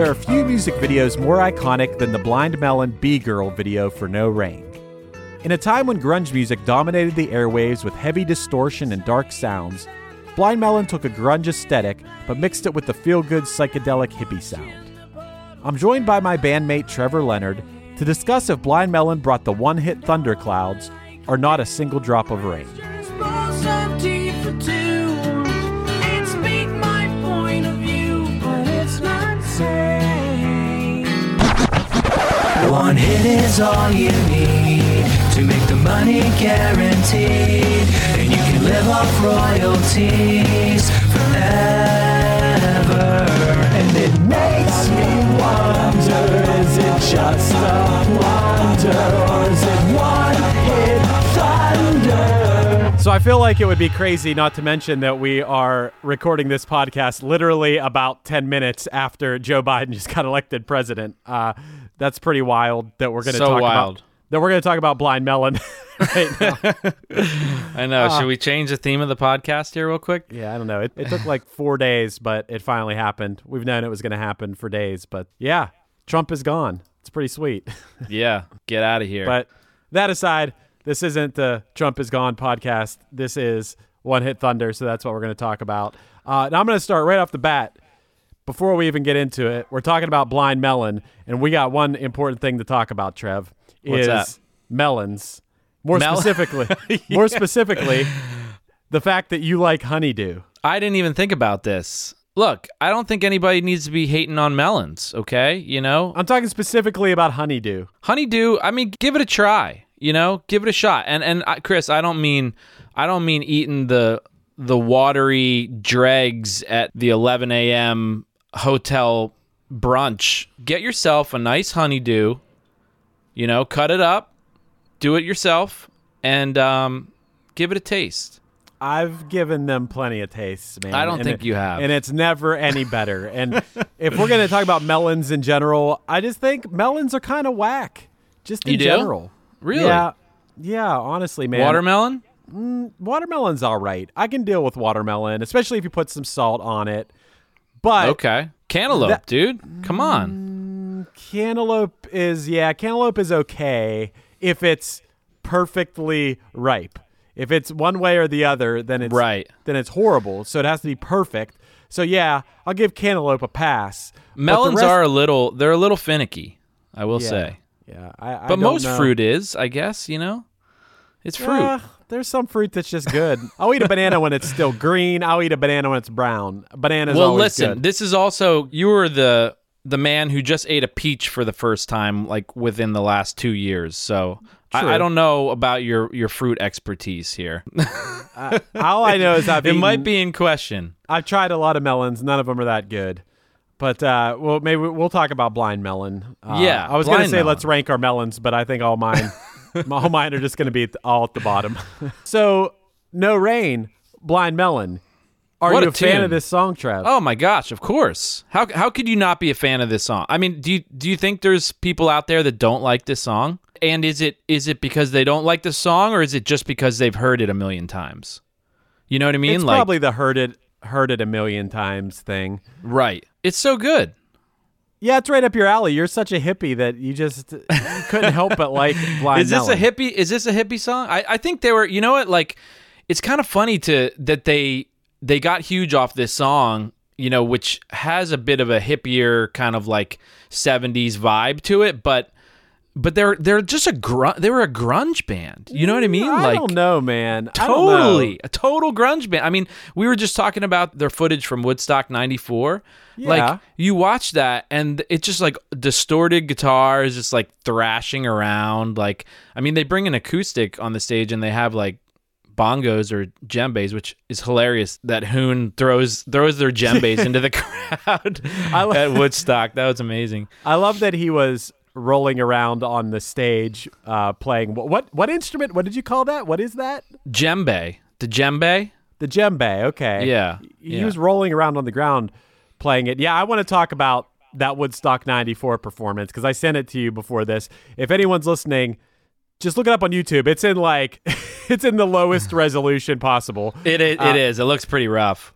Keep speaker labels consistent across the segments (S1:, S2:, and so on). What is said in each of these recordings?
S1: There are few music videos more iconic than the Blind Melon Bee Girl video for No Rain. In a time when grunge music dominated the airwaves with heavy distortion and dark sounds, Blind Melon took a grunge aesthetic but mixed it with the feel good psychedelic hippie sound. I'm joined by my bandmate Trevor Leonard to discuss if Blind Melon brought the one hit thunderclouds or not a single drop of rain.
S2: One hit is all you need to make the money guaranteed, and you can live off royalties forever. And it makes me wonder: is it just a wonder, or is it one hit thunder?
S1: So I feel like it would be crazy not to mention that we are recording this podcast literally about 10 minutes after Joe Biden just got elected president. Uh, that's pretty wild that we're going to
S3: So
S1: talk
S3: wild.
S1: about that we're going to talk about blind melon right now.
S3: I know.
S1: Ah.
S3: Should we change the theme of the podcast here real quick?
S1: yeah, I don't know. It, it took like 4 days, but it finally happened. We've known it was going to happen for days, but yeah, Trump is gone. It's pretty sweet.
S3: Yeah. Get out of here.
S1: But that aside, this isn't the Trump is gone podcast. This is One Hit Thunder, so that's what we're going to talk about. Uh, now I'm going to start right off the bat. Before we even get into it, we're talking about blind melon, and we got one important thing to talk about. Trev
S3: What's
S1: is
S3: that?
S1: melons. More
S3: Mel-
S1: specifically, more specifically, the fact that you like honeydew.
S3: I didn't even think about this. Look, I don't think anybody needs to be hating on melons, okay? You know?
S1: I'm talking specifically about honeydew.
S3: Honeydew, I mean, give it a try, you know? Give it a shot. And and I, Chris, I don't mean I don't mean eating the the watery dregs at the 11 a.m. hotel brunch. Get yourself a nice honeydew, you know, cut it up, do it yourself, and um, give it a taste.
S1: I've given them plenty of tastes, man.
S3: I don't
S1: and
S3: think
S1: it-
S3: you have.
S1: And it's never any better. and if we're going to talk about melons in general, I just think melons are kind of whack. Just in
S3: You do?
S1: general.
S3: Really?
S1: Yeah. Yeah, honestly, man.
S3: Watermelon?
S1: Watermelon's all right. I can deal with watermelon, especially if you put some salt on it. But
S3: Okay. Cantaloupe,
S1: That-
S3: dude. Come on.
S1: Mm, cantaloupe is yeah, cantaloupe is okay if it's perfectly ripe. If it's one way or the other, then it's
S3: Right.
S1: Then it's horrible. So it has to be perfect. So yeah, I'll give cantaloupe a pass.
S3: Melons
S1: rest-
S3: are a little they're a little finicky, I will
S1: yeah,
S3: say.
S1: Yeah, I, I
S3: But most
S1: know.
S3: fruit is, I guess, you know? It's fruit.
S1: There's some fruit that's just good. I'll eat a banana when it's still green. I'll eat a banana when it's brown. Banana's
S3: well, listen,
S1: good.
S3: this is also you were the the man who just ate a peach for the first time, like within the last two years. So I, I don't know about your your fruit expertise here.
S1: All I know is I've
S3: it
S1: eaten,
S3: might be in question.
S1: I've tried a lot of melons. None of them are that good. But uh, well, maybe we'll talk about blind melon. Uh,
S3: Yeah,
S1: I was gonna say
S3: melon.
S1: let's rank our melons, but I think all mine, all mine are just gonna be all at the bottom. so no rain, blind melon. Are
S3: What
S1: you
S3: a
S1: a, fan of this song, Trev?
S3: Oh my gosh, of course. How how could you not be a fan of this song? I mean, do you do you think there's people out there that don't like this song? And is it is it because they don't like the song or is it just because they've heard it a million times? You know what I mean?
S1: it's
S3: like
S1: probably the heard it heard it a million times thing.
S3: right. It's so good.
S1: Yeah, it's right up your alley. You're such a hippie that you just you couldn't help but like blind
S3: is this
S1: melon.
S3: a hippie is this a hippie song I, I think they were you know what like it's kind of funny to that they they got huge off this song you know which has a bit of a hippier kind of like 70s vibe to it but but they're they're just a grunge they were a grunge band you know what i mean
S1: I
S3: like
S1: don't know, man. Don't know.
S3: Totally, a total grunge band. I mean, we were just talking about their footage from Woodstock '94.
S1: Yeah.
S3: Like you watch that, and it's just like distorted guitars, just like thrashing around. Like, I mean, they bring an acoustic on the stage, and they have like bongos or djembes, which is hilarious. That Hoon throws throws their djembes into the crowd I
S1: lo-
S3: at Woodstock. That was amazing.
S1: I love that he was rolling around on the stage uh, playing what, what what instrument? What did you call that? What is that?
S3: Djembe, the djembe.
S1: The djembe. Okay.
S3: Yeah,
S1: He
S3: yeah.
S1: was rolling around on the ground playing it. Yeah, I want to talk about that Woodstock 94 performance because I sent it to you before this. If anyone's listening, just look it up on YouTube. It's in like it's in the lowest resolution possible.
S3: It is. it is. It looks pretty rough.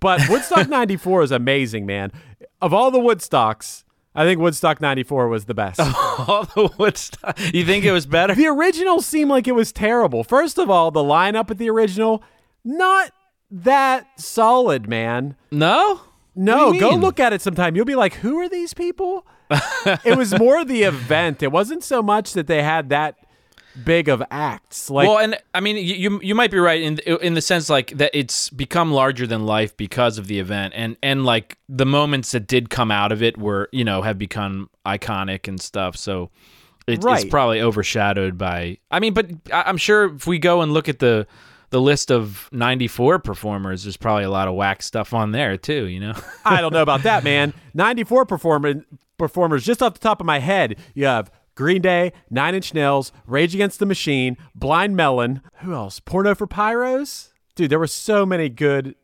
S1: But Woodstock 94 is amazing, man. Of all the Woodstocks, I think Woodstock 94 was the best.
S3: All the Woodstock. You think it was better?
S1: The original seemed like it was terrible. First of all, the lineup at the original, not that solid, man.
S3: No.
S1: No,
S3: What do you
S1: go look at it sometime. You'll be like, who are these people? it was more the event. It wasn't so much that they had that big of acts. Like,
S3: well, and I mean, you you, might be right in in the sense like that it's become larger than life because of the event, and and like the moments that did come out of it were you know have become iconic and stuff. So it, it's probably overshadowed by. I mean, but I'm sure if we go and look at the the list of 94 performers, there's probably a lot of whack stuff on there too. You know.
S1: I don't know about that, man. 94 perform- performers, just off the top of my head, you have Green Day, Nine Inch Nails, Rage Against the Machine, Blind Melon. Who else? Porno for Pyros? Dude, there were so many good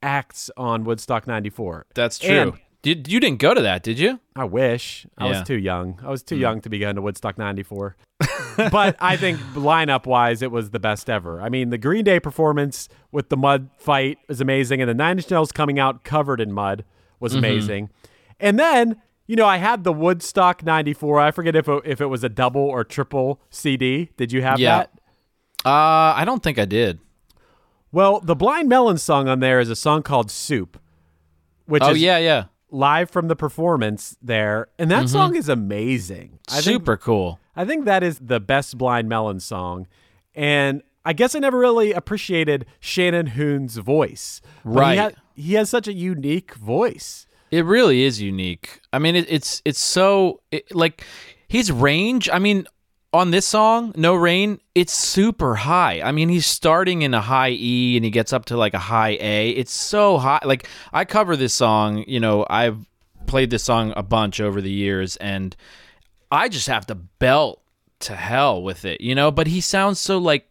S1: acts on Woodstock 94.
S3: That's true.
S1: And
S3: Did you didn't go to that? Did you?
S1: I wish. I
S3: Yeah.
S1: was too young. I was too young to be going to Woodstock 94. but I think lineup wise, it was the best ever. I mean, the Green Day performance with the mud fight was amazing, and the Nine Inch Nails coming out covered in mud was
S3: Mm-hmm.
S1: amazing. And then, you know, I had the Woodstock 94. I forget if it, if it was a double or triple CD. Did you have
S3: Yeah.
S1: that?
S3: Uh, I don't think I did.
S1: Well, the Blind Melon song on there is a song called Soup, which
S3: Oh
S1: is
S3: yeah, yeah.
S1: live from the performance there. And that song is amazing. I think
S3: Super cool.
S1: I think that is the best Blind Melon song. And I guess I never really appreciated Shannon Hoon's voice.
S3: Right.
S1: He, ha- he has such a unique voice.
S3: It really is unique. I mean, it, it's it's so it, like his range. I mean, on this song, "No Rain," it's super high. I mean, he's starting in a high E and he gets up to like a high A. It's so high. Like I cover this song. You know, I've played this song a bunch over the years, and I just have to belt to hell with it. You know, but he sounds so like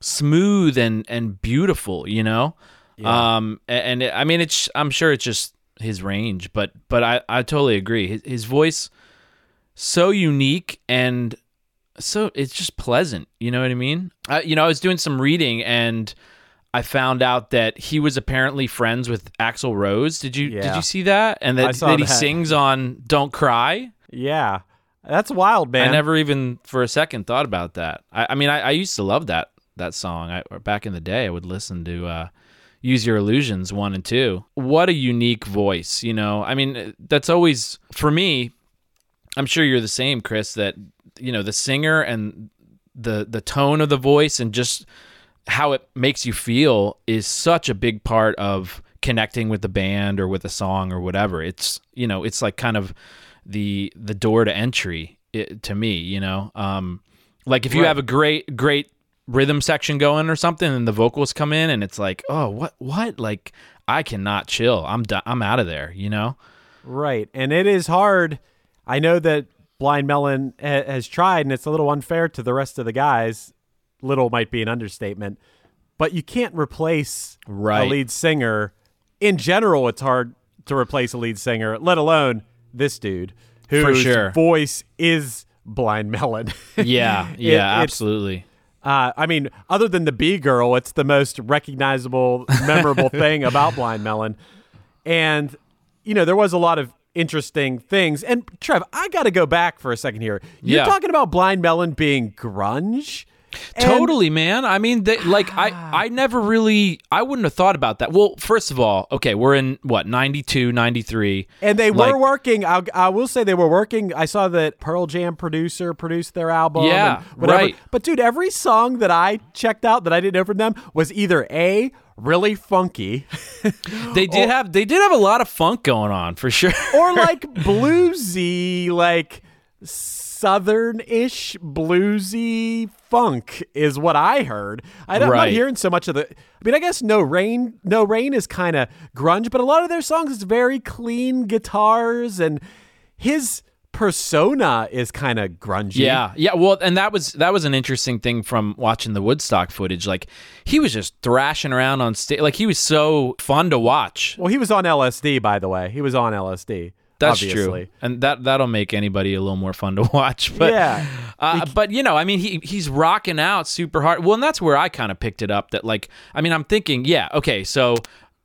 S3: smooth and and beautiful. You know. Um, a- and, it, I mean, it's I'm sure it's just his range, but but I I totally agree. His, his voice so unique and so it's just pleasant. You know what I mean? I, you know, I was doing some reading and I found out that he was apparently friends with Axl Rose. Did you did you see that? And that, that he
S1: that.
S3: sings on "Don't Cry."
S1: Yeah. That's wild, man.
S3: I never even for a second thought about that. I, I mean, I, I used to love that that song. I, back in the day, I would listen to uh, "Use Your Illusions" one and two. What a unique voice, you know. I mean, that's always for me. I'm sure you're the same, Chris. That you know the singer and the the tone of the voice and just how it makes you feel is such a big part of connecting with the band or with a song or whatever. It's you know it's like kind of the the door to entry it, to me. You know, um, like if you
S1: Right.
S3: have a great great rhythm section going or something and the vocals come in and it's like oh what what like I cannot chill. I'm do- I'm out of there. You know.
S1: Right. And it is hard. I know that Blind Melon ha- has tried, and it's a little unfair to the rest of the guys. Little might be an understatement, but you can't replace a lead singer. In general, it's hard to replace a lead singer, let alone this dude whose
S3: sure.
S1: voice is Blind Melon.
S3: Yeah,
S1: It-
S3: yeah,
S1: it's-
S3: absolutely.
S1: Uh, I mean, other than the Bee girl, it's the most recognizable, memorable thing about Blind Melon. And, you know, there was a lot of interesting things. And, Trev, I got to go back for a second here. You're
S3: Yeah.
S1: talking about Blind Melon being grunge? And-
S3: Totally, man. I mean, they, like I, ah. I never really, I wouldn't have thought about that. Well, first of all, okay, we're in what 92, 93.
S1: And they
S3: Like-
S1: were working. I, I will say they were working. I saw that Pearl Jam producer produced their album.
S3: Yeah,
S1: and whatever.
S3: right.
S1: But dude, every song that I checked out that I didn't know from them was either a really funky,
S3: They did have, they did have a lot of funk going on for sure.
S1: or like bluesy, like southern-ish bluesy funk is what I heard. I, am not
S3: Right.
S1: hearing so much of the. I mean, I guess no rain, no rain is kind of grunge, but a lot of their songs is very clean guitars, and his persona is kind of grungy.
S3: Yeah, yeah. Well, and that was that was an interesting thing from watching the Woodstock footage. Like he was just thrashing around on stage. Like he was so fun to watch.
S1: Well, he was on LSD, by the way. He was on LSD.
S3: That's
S1: obviously.
S3: true, and that that'll make anybody a little more fun to watch. But
S1: Yeah.
S3: uh, but you know, I mean, he he's rocking out super hard. Well, and that's where I kind of picked it up. That like, I mean, I'm thinking, yeah, okay, so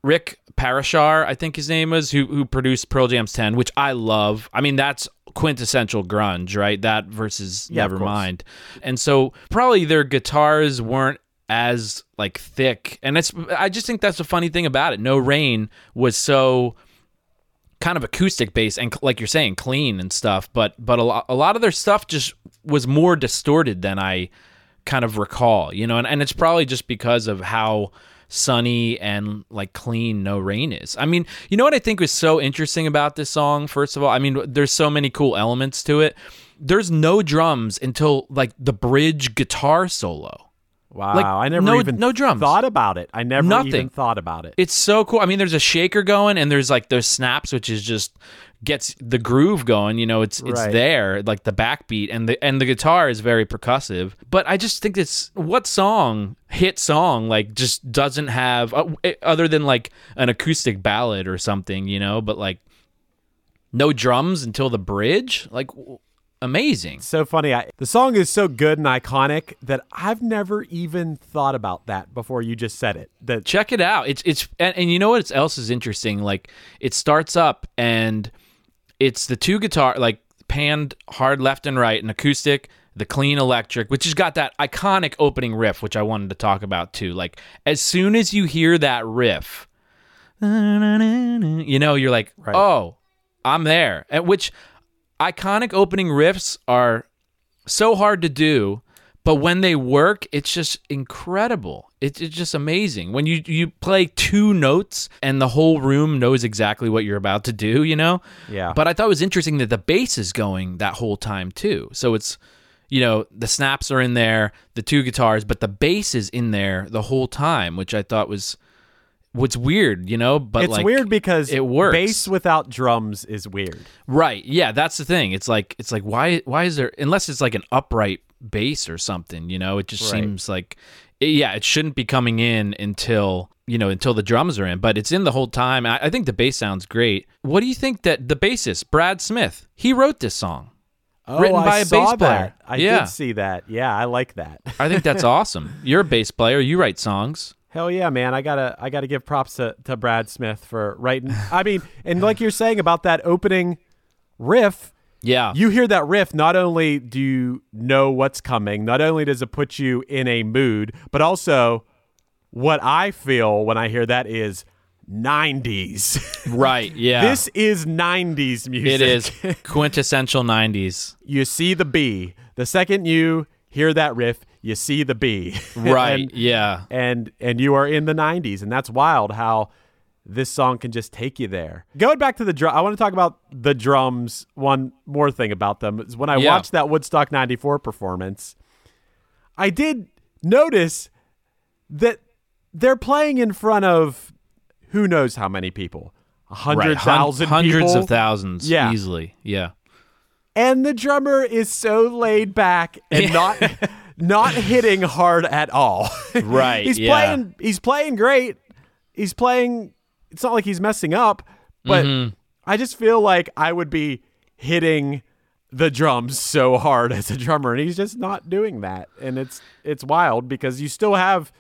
S3: Rick Parashar, I think his name was, who who produced Pearl Jam's Ten, which I love. I mean, that's quintessential grunge, right? That versus
S1: Yeah.
S3: Nevermind, and so probably their guitars weren't as like thick and it's i just think that's the funny thing about it no rain was so kind of acoustic based and like you're saying clean and stuff but but a lot, a lot of their stuff just was more distorted than i kind of recall you know and, and it's probably just because of how sunny and like clean no rain is. I mean you know what i think was so interesting about this song first of all? I mean there's so many cool elements to it. There's no drums until like the bridge guitar solo
S1: Wow.
S3: Like,
S1: I never
S3: no-
S1: even
S3: no drums.
S1: thought about it. I never
S3: Nothing.
S1: even thought about it.
S3: it's so cool. I mean, there's a shaker going, and there's like those snaps, which is just gets the groove going. You know, it's it's
S1: Right.
S3: there, like the backbeat, and the and the guitar is very percussive. But I just think it's what song hit song like just doesn't have uh, other than like an acoustic ballad or something, you know. But like no drums until the bridge, like amazing.
S1: so funny. I, the song is so good and iconic that I've never even thought about that before you just said it. That
S3: check it out it's it's and, and you know what else is interesting like it starts up and it's the two guitar like panned hard left and right and acoustic the clean electric which has got that iconic opening riff which i wanted to talk about too like as soon as you hear that riff you know you're like
S1: Right.
S3: oh i'm there At which iconic opening riffs are so hard to do but when they work it's just incredible. It's, it's just amazing. When you you play two notes and the whole room knows exactly what you're about to do you know?
S1: Yeah.
S3: but i thought it was interesting that the bass is going that whole time too. So it's you know the snaps are in there the two guitars but the bass is in there the whole time which i thought was what's weird you know but
S1: it's
S3: like
S1: weird because
S3: it works.
S1: bass without drums is weird.
S3: Right. Yeah, that's the thing. It's like it's like why why is there unless it's like an upright bass or something, you know, it just
S1: Right.
S3: seems like yeah, it shouldn't be coming in until you know until the drums are in, but it's in the whole time. I, I think the bass sounds great. What do you think that the bassist Brad Smith he wrote this song?
S1: Oh,
S3: Written by a bass player.
S1: that. I
S3: Yeah.
S1: did see that. Yeah, I like that.
S3: I think that's awesome. You're a bass player. You write songs.
S1: Hell yeah, man! I gotta I gotta give props to, to Brad Smith for writing. I mean, and like you're saying about that opening riff,
S3: Yeah.
S1: you hear that riff. Not only do you know what's coming, not only does it put you in a mood, but also what I feel when I hear that is 90s.
S3: right. Yeah.
S1: this is 90s music.
S3: it is quintessential 90s.
S1: you see the Bee. The second you hear that riff, you see the Bee.
S3: Right.
S1: and,
S3: yeah.
S1: and and you are in the 90s and that's wild how this song can just take you there. Going back to the drum, I want to talk about the drums. One more thing about them is when I
S3: Yeah.
S1: watched that Woodstock 94 performance, I did notice that they're playing in front of who knows how many people. A
S3: Right. Hun- Hundreds
S1: people.
S3: of thousands.
S1: Yeah.
S3: Easily. Yeah.
S1: and the drummer is so laid back and not not hitting hard at all.
S3: Right,
S1: he's
S3: yeah.
S1: playing he's playing great. He's playing it's not like he's messing up, but
S3: Mm-hmm.
S1: I just feel like I would be hitting the drums so hard as a drummer and he's just not doing that. And it's it's wild because you still have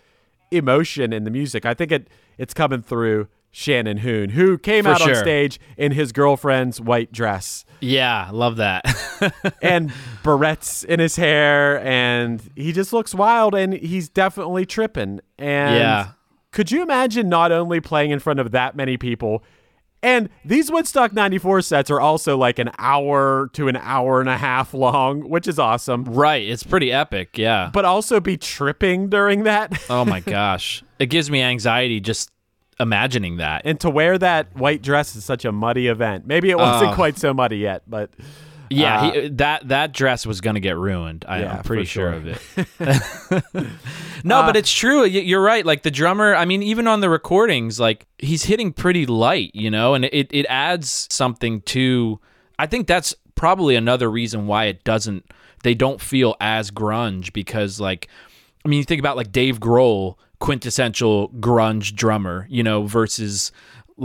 S1: emotion in the music. I think it it's coming through Shannon Hoon, who came
S3: For
S1: out on stage in his girlfriend's white dress
S3: Yeah. Love that.
S1: and barrettes in his hair and he just looks wild and he's definitely tripping and
S3: Yeah.
S1: could you imagine not only playing in front of that many people and these Woodstock 94 sets are also like an hour to an hour and a half long, which is awesome.
S3: right. It's pretty epic. Yeah.
S1: But also be tripping during that.
S3: oh my gosh. It gives me anxiety just imagining that.
S1: and to wear that white dress is such a muddy event. Maybe it wasn't
S3: Oh.
S1: quite so muddy yet, but
S3: Yeah,
S1: Uh,
S3: he, that that dress was going to get ruined. I,
S1: Yeah,
S3: I'm pretty sure.
S1: sure.
S3: of it. no, but it's true. You're right. Like the drummer, I mean, even on the recordings, like he's hitting pretty light, you know, and it it adds something to. I think that's probably another reason why it doesn't. They don't feel as grunge because, like, I mean, you think about like Dave Grohl, quintessential grunge drummer, you know, versus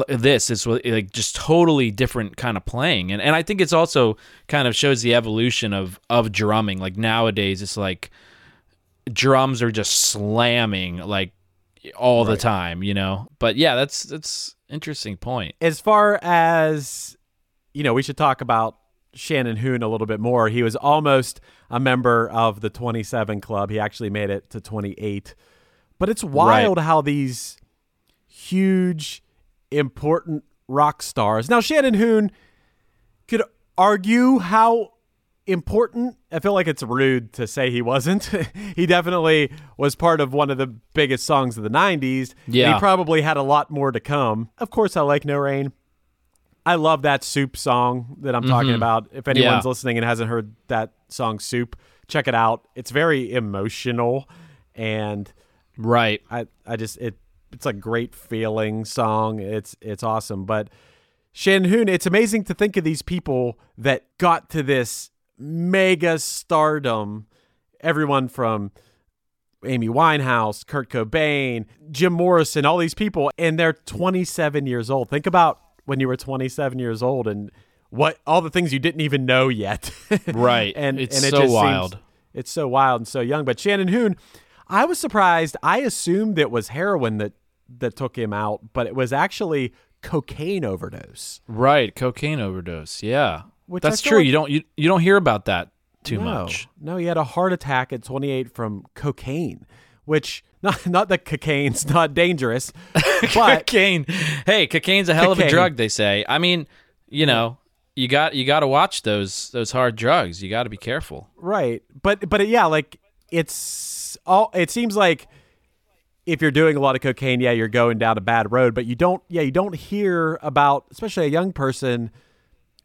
S3: this is like just totally different kind of playing, and and I think it's also kind of shows the evolution of of drumming. Like nowadays, it's like drums are just slamming like all the time, you know. But yeah, that's that's interesting point.
S1: as far as you know, we should talk about Shannon Hoon a little bit more. He was almost a member of the 27 club. He actually made it to 28. But it's wild how these huge, important rock stars. Now, Shannon Hoon could argue how important. I feel like it's rude to say he wasn't. he definitely was part of one of the biggest songs of the 90s.
S3: Yeah.
S1: he probably had a lot more to come. Of course, I like No Rain. I love that Soup song that I'm talking about. If anyone's
S3: Mm-hmm. Yeah.
S1: listening and hasn't heard that song Soup, check it out. It's very emotional and
S3: Right.
S1: I I just it it's a great feeling song. It's it's awesome. But Shan Hoon, it's amazing to think of these people that got to this mega stardom. Everyone from Amy Winehouse, Kurt Cobain, Jim Morrison, all these people, and they're 27 years old. Think about when you were 27 years old and what all the things you didn't even know yet.
S3: Right.
S1: and
S3: It's
S1: and it
S3: so
S1: just seems-
S3: wild.
S1: it's so wild and so young. But Shannon Hoon, I was surprised. I assumed it was heroin that that took him out, but it was actually cocaine overdose.
S3: Right. Cocaine overdose. Yeah.
S1: Which
S3: that's true.
S1: like-
S3: you don't you, you don't hear about that too
S1: no,
S3: much.
S1: no, he had a heart attack at 28 from cocaine, which not not that cocaine's not dangerous, but
S3: cocaine. Hey, cocaine's a hell of a drug. They say. I mean, you know, you got you got to watch those those hard drugs. You got to be careful.
S1: Right. But but yeah, like it's all it seems like if you're doing a lot of cocaine, yeah, you're going down a bad road, but you don't yeah, you don't hear about especially a young person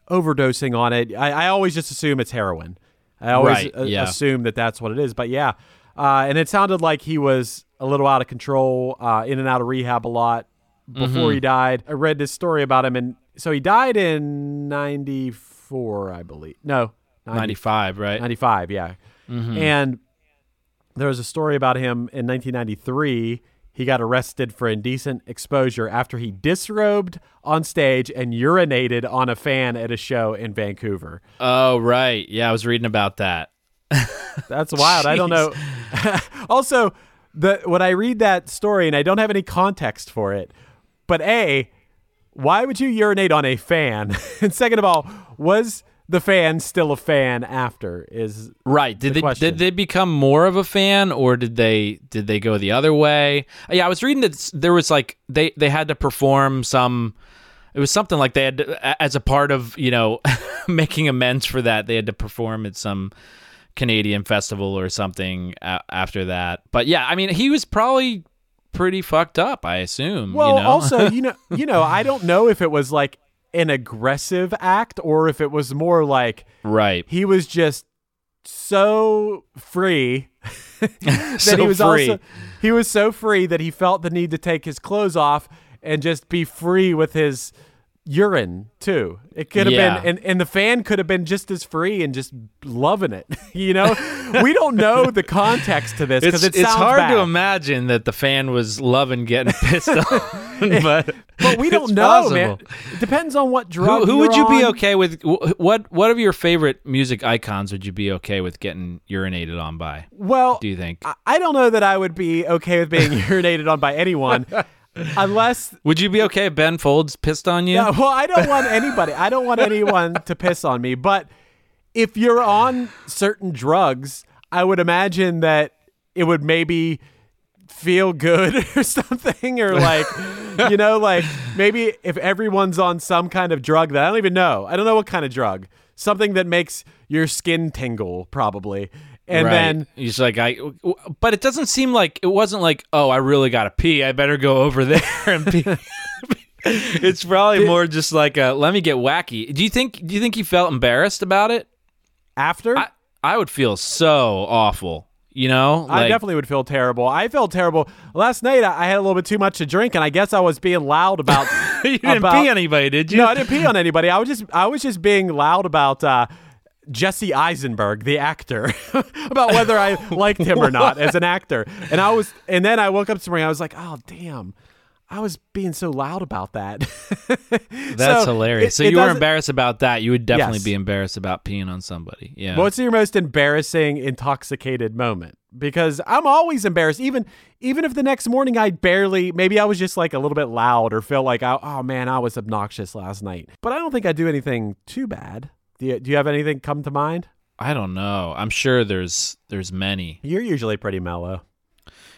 S1: overdosing on it. I, I always just assume it's heroin. I always
S3: Right,
S1: a-
S3: yeah.
S1: assume that that's what it is. But yeah, uh, and it sounded like he was a little out of control, uh, in and out of rehab a lot before
S3: Mm-hmm.
S1: he died. I read this story about him, and so he died in '94, I believe. No, 90
S3: Ninety five, right?
S1: 95, yeah. And there was a story about him in 1993. He got arrested for indecent exposure after he disrobed on stage and urinated on a fan at a show in Vancouver.
S3: Oh, right. Yeah, I was reading about that.
S1: That's wild. I don't know. also, the when I read that story and I don't have any context for it, but A, why would you urinate on a fan? and second of all, was the fan still a fan after? Is
S3: Right. Did
S1: the
S3: they
S1: question.
S3: did they become more of a fan or did they did they go the other way? Yeah, I was reading that there was like they they had to perform some it was something like they had to, as a part of, you know, making amends for that, they had to perform at some Canadian festival or something after that. But yeah, I mean, he was probably pretty fucked up. I assume.
S1: Well,
S3: you know?
S1: also, you know, you know, I don't know if it was like an aggressive act or if it was more like
S3: right.
S1: he was just so free that
S3: So
S1: he was
S3: free.
S1: also he was so free that he felt the need to take his clothes off and just be free with his urine too. It could have
S3: Yeah.
S1: been and, and the fan could have been just as free and just loving it. you know? we don't know the context to this
S3: It's,
S1: because it
S3: it's hard
S1: bad.
S3: to imagine that the fan was loving getting pissed on, but
S1: But we don't know,
S3: possible.
S1: man. It depends on what drug
S3: who would
S1: you're
S3: you be okay with? What What of your favorite music icons would you be okay with getting urinated on by?
S1: Well,
S3: Do you think?
S1: I, I don't know that I would be okay with being urinated on by anyone unless
S3: Would you be okay if Ben Folds pissed on you?
S1: Yeah, well, I don't want anybody. I don't want anyone to piss on me. But if you're on certain drugs, I would imagine that it would maybe feel good or something, or like, you know, like maybe if everyone's on some kind of drug that I don't even know, I don't know what kind of drug, something that makes your skin tingle, probably. And
S3: right.
S1: then
S3: he's like, I. But it doesn't seem like it wasn't like, oh, I really gotta pee. I better go over there and pee. it's probably more just like, a, let me get wacky. Do you think? Do you think he felt embarrassed about it?
S1: after,
S3: I I would feel so awful. You know,
S1: I definitely would feel terrible. I felt terrible last night. I I had a little bit too much to drink, and I guess I was being loud about.
S3: you didn't
S1: about-
S3: pee anybody, did you?
S1: No, I didn't pee on anybody. I was just I was just being loud about uh, Jesse Eisenberg, the actor, about whether I liked him or not as an actor. And I was, and then I woke up this morning. I was like, oh damn. I was being so loud about that.
S3: That's
S1: So,
S3: hilarious.
S1: it-
S3: so you were embarrassed about that. You would definitely
S1: Yes.
S3: be embarrassed about peeing on somebody. Yeah.
S1: What's your most embarrassing intoxicated moment? Because I'm always embarrassed, even even if the next morning I barely, maybe I was just like a little bit loud or felt like, I, oh man, I was obnoxious last night. But I don't think I do anything too bad. Do you, do you have anything come to mind?
S3: I don't know. I'm sure there's there's many.
S1: You're usually pretty mellow.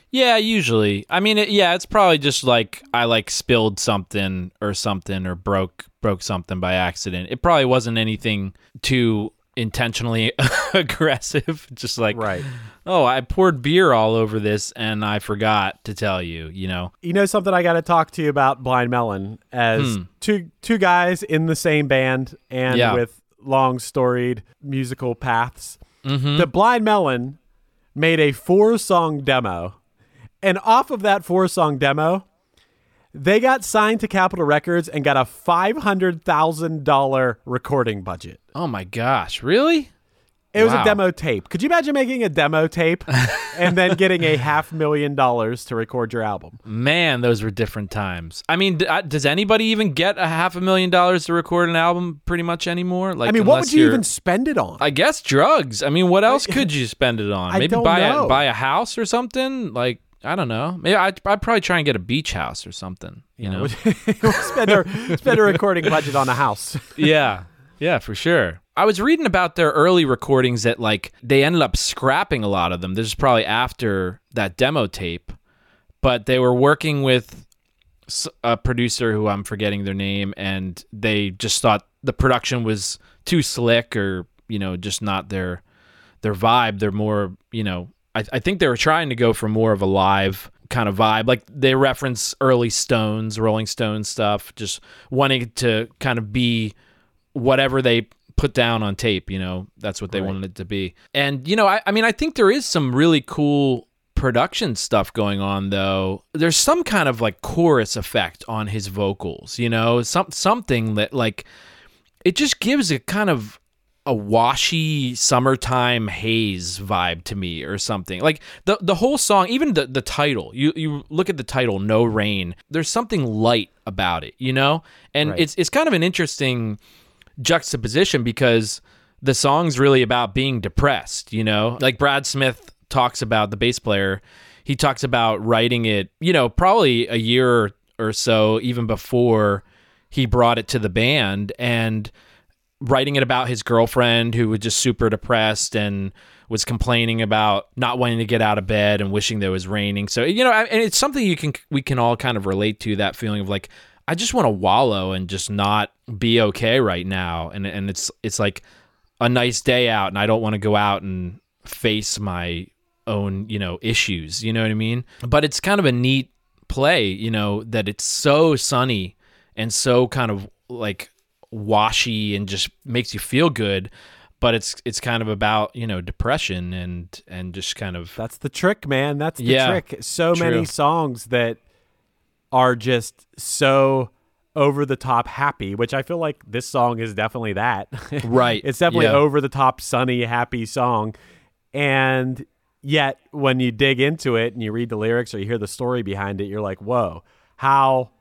S3: Yeah, usually. I mean, it, yeah, it's probably just like I like spilled something or something or broke broke something by accident. It probably wasn't anything too intentionally aggressive. Just like,
S1: Right.
S3: oh, I poured beer all over this and I forgot to tell you. You know,
S1: You know something I got to talk to you about Blind Melon as hmm. two two guys in the same band and
S3: Yeah.
S1: with long storied musical paths. Mm-hmm. The Blind Melon made a four song demo, and off of that four song demo, they got signed to Capitol Records and got a five hundred thousand dollar recording budget.
S3: oh my gosh, really?
S1: It was
S3: Wow.
S1: a demo tape. Could you imagine making a demo tape and then getting a half million dollars to record your album?
S3: Man, those were different times. I mean, d- uh, does anybody even get a half a million dollars to record an album pretty much anymore? Like,
S1: I mean, what would you even spend it on?
S3: I guess drugs. I mean, what else could you spend it on?
S1: I
S3: Maybe
S1: don't
S3: buy
S1: know.
S3: a buy a house or something. Like I don't know. Maybe I'd, I'd probably try and get a beach house or something. You know?
S1: spend a spend a recording budget on a house.
S3: yeah, yeah, for sure. I was reading about their early recordings that like they ended up scrapping a lot of them. This is probably after that demo tape, but they were working with a producer who I'm forgetting their name, and they just thought the production was too slick or you know just not their their vibe. They're more you know I, I think they were trying to go for more of a live kind of vibe. Like they reference early Stones, Rolling Stones stuff, just wanting to kind of be whatever they put down on tape, you know, that's what they wanted it to be. And, you know, I, I mean, I think there is some really cool production stuff going on though. There's some kind of like chorus effect on his vocals, you know, some something that like it just gives a kind of a washy summertime haze vibe to me or something. Like the the whole song, even the the title. You you look at the title No Rain. There's something light about it, you know? And
S1: Right.
S3: it's it's kind of an interesting juxtaposition because the song's really about being depressed, you know? Like Brad Smith talks about the bass player, he talks about writing it, you know, probably a year or so even before he brought it to the band and writing it about his girlfriend who was just super depressed and was complaining about not wanting to get out of bed and wishing there was raining. So you know, and it's something you can we can all kind of relate to that feeling of like I just want to wallow and just not be okay right now. And and it's it's like a nice day out and I don't want to go out and face my own, you know, issues. You know what I mean? But it's kind of a neat play, you know, that it's so sunny and so kind of like washy and just makes you feel good. But it's it's kind of about you know depression and and just kind of
S1: That's the trick, man. That's the
S3: Yeah,
S1: trick. So many songs that are just so over the top happy, which I feel like this song is definitely that.
S3: Right,
S1: it's definitely
S3: yeah.
S1: over the top sunny happy song. And yet when you dig into it and you read the lyrics or you hear the story behind it, you're like, "Whoa. How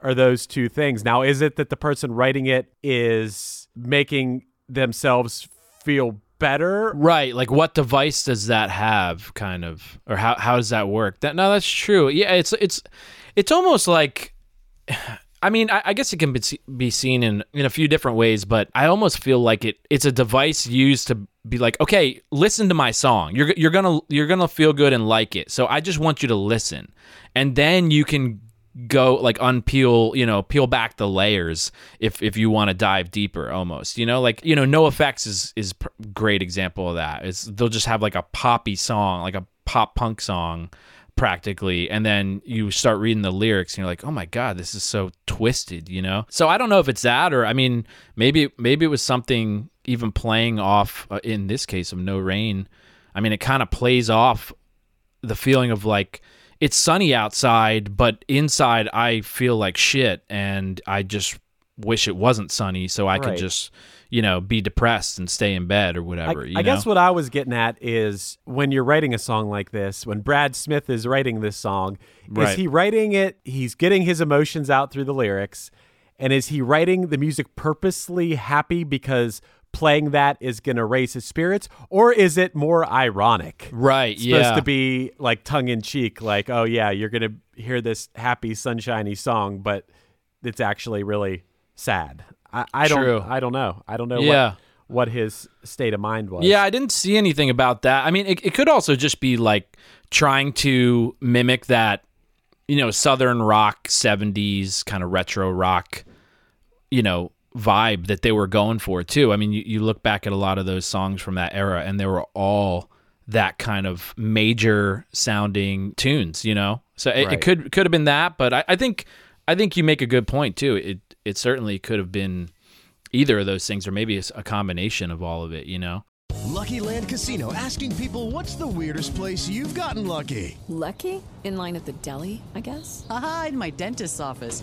S1: are those two things?" Now, is it that the person writing it is making themselves feel better
S3: Right. Like what device does that have kind of or how how does that work? That no, that's true. Yeah, it's it's it's almost like I mean, I, I guess it can be, be seen in, in a few different ways, but I almost feel like it it's a device used to be like, okay, listen to my song. You're you're gonna you're gonna feel good and like it. So I just want you to listen, and then you can go like unpeel you know peel back the layers if if you want to dive deeper almost you know? Like you know NOFX is is pr- great example of that. Is they'll just have like a poppy song like a pop punk song practically and then you start reading the lyrics and you're like oh my god this is so twisted you know? So i don't know if it's that or i mean maybe maybe it was something even playing off uh, in this case of no rain. I mean it kind of plays off the feeling of like it's sunny outside, but inside I feel like shit, and I just wish it wasn't sunny so I
S1: Right.
S3: could just, you know, be depressed and stay in bed or whatever.
S1: I, I guess what I was getting at is when you're writing a song like this, when Brad Smith is writing this song, is he writing it? He's getting his emotions out through the lyrics, and is he writing the music purposely happy because playing that is going to raise his spirits, or is it more ironic?
S3: right?
S1: It's supposed
S3: yeah,
S1: to be like tongue in cheek, like, oh yeah, you're gonna hear this happy, sunshiny song, but it's actually really sad. I, I don't. I don't know. I don't know
S3: Yeah.
S1: what what his state of mind was.
S3: Yeah, I didn't see anything about that. I mean, it, it could also just be like trying to mimic that, you know, southern rock '70s kind of retro rock, you know, vibe that they were going for too. I mean, you, you look back at a lot of those songs from that era, and they were all that kind of major sounding tunes, you know. So it,
S1: Right.
S3: it could could have been that, but I, I think I think you make a good point too. It it certainly could have been either of those things, or maybe it's a combination of all of it, you know.
S4: Lucky Land Casino asking people what's the weirdest place you've gotten lucky?
S5: Lucky? In line at the deli, I guess?
S6: Aha, in my dentist's office.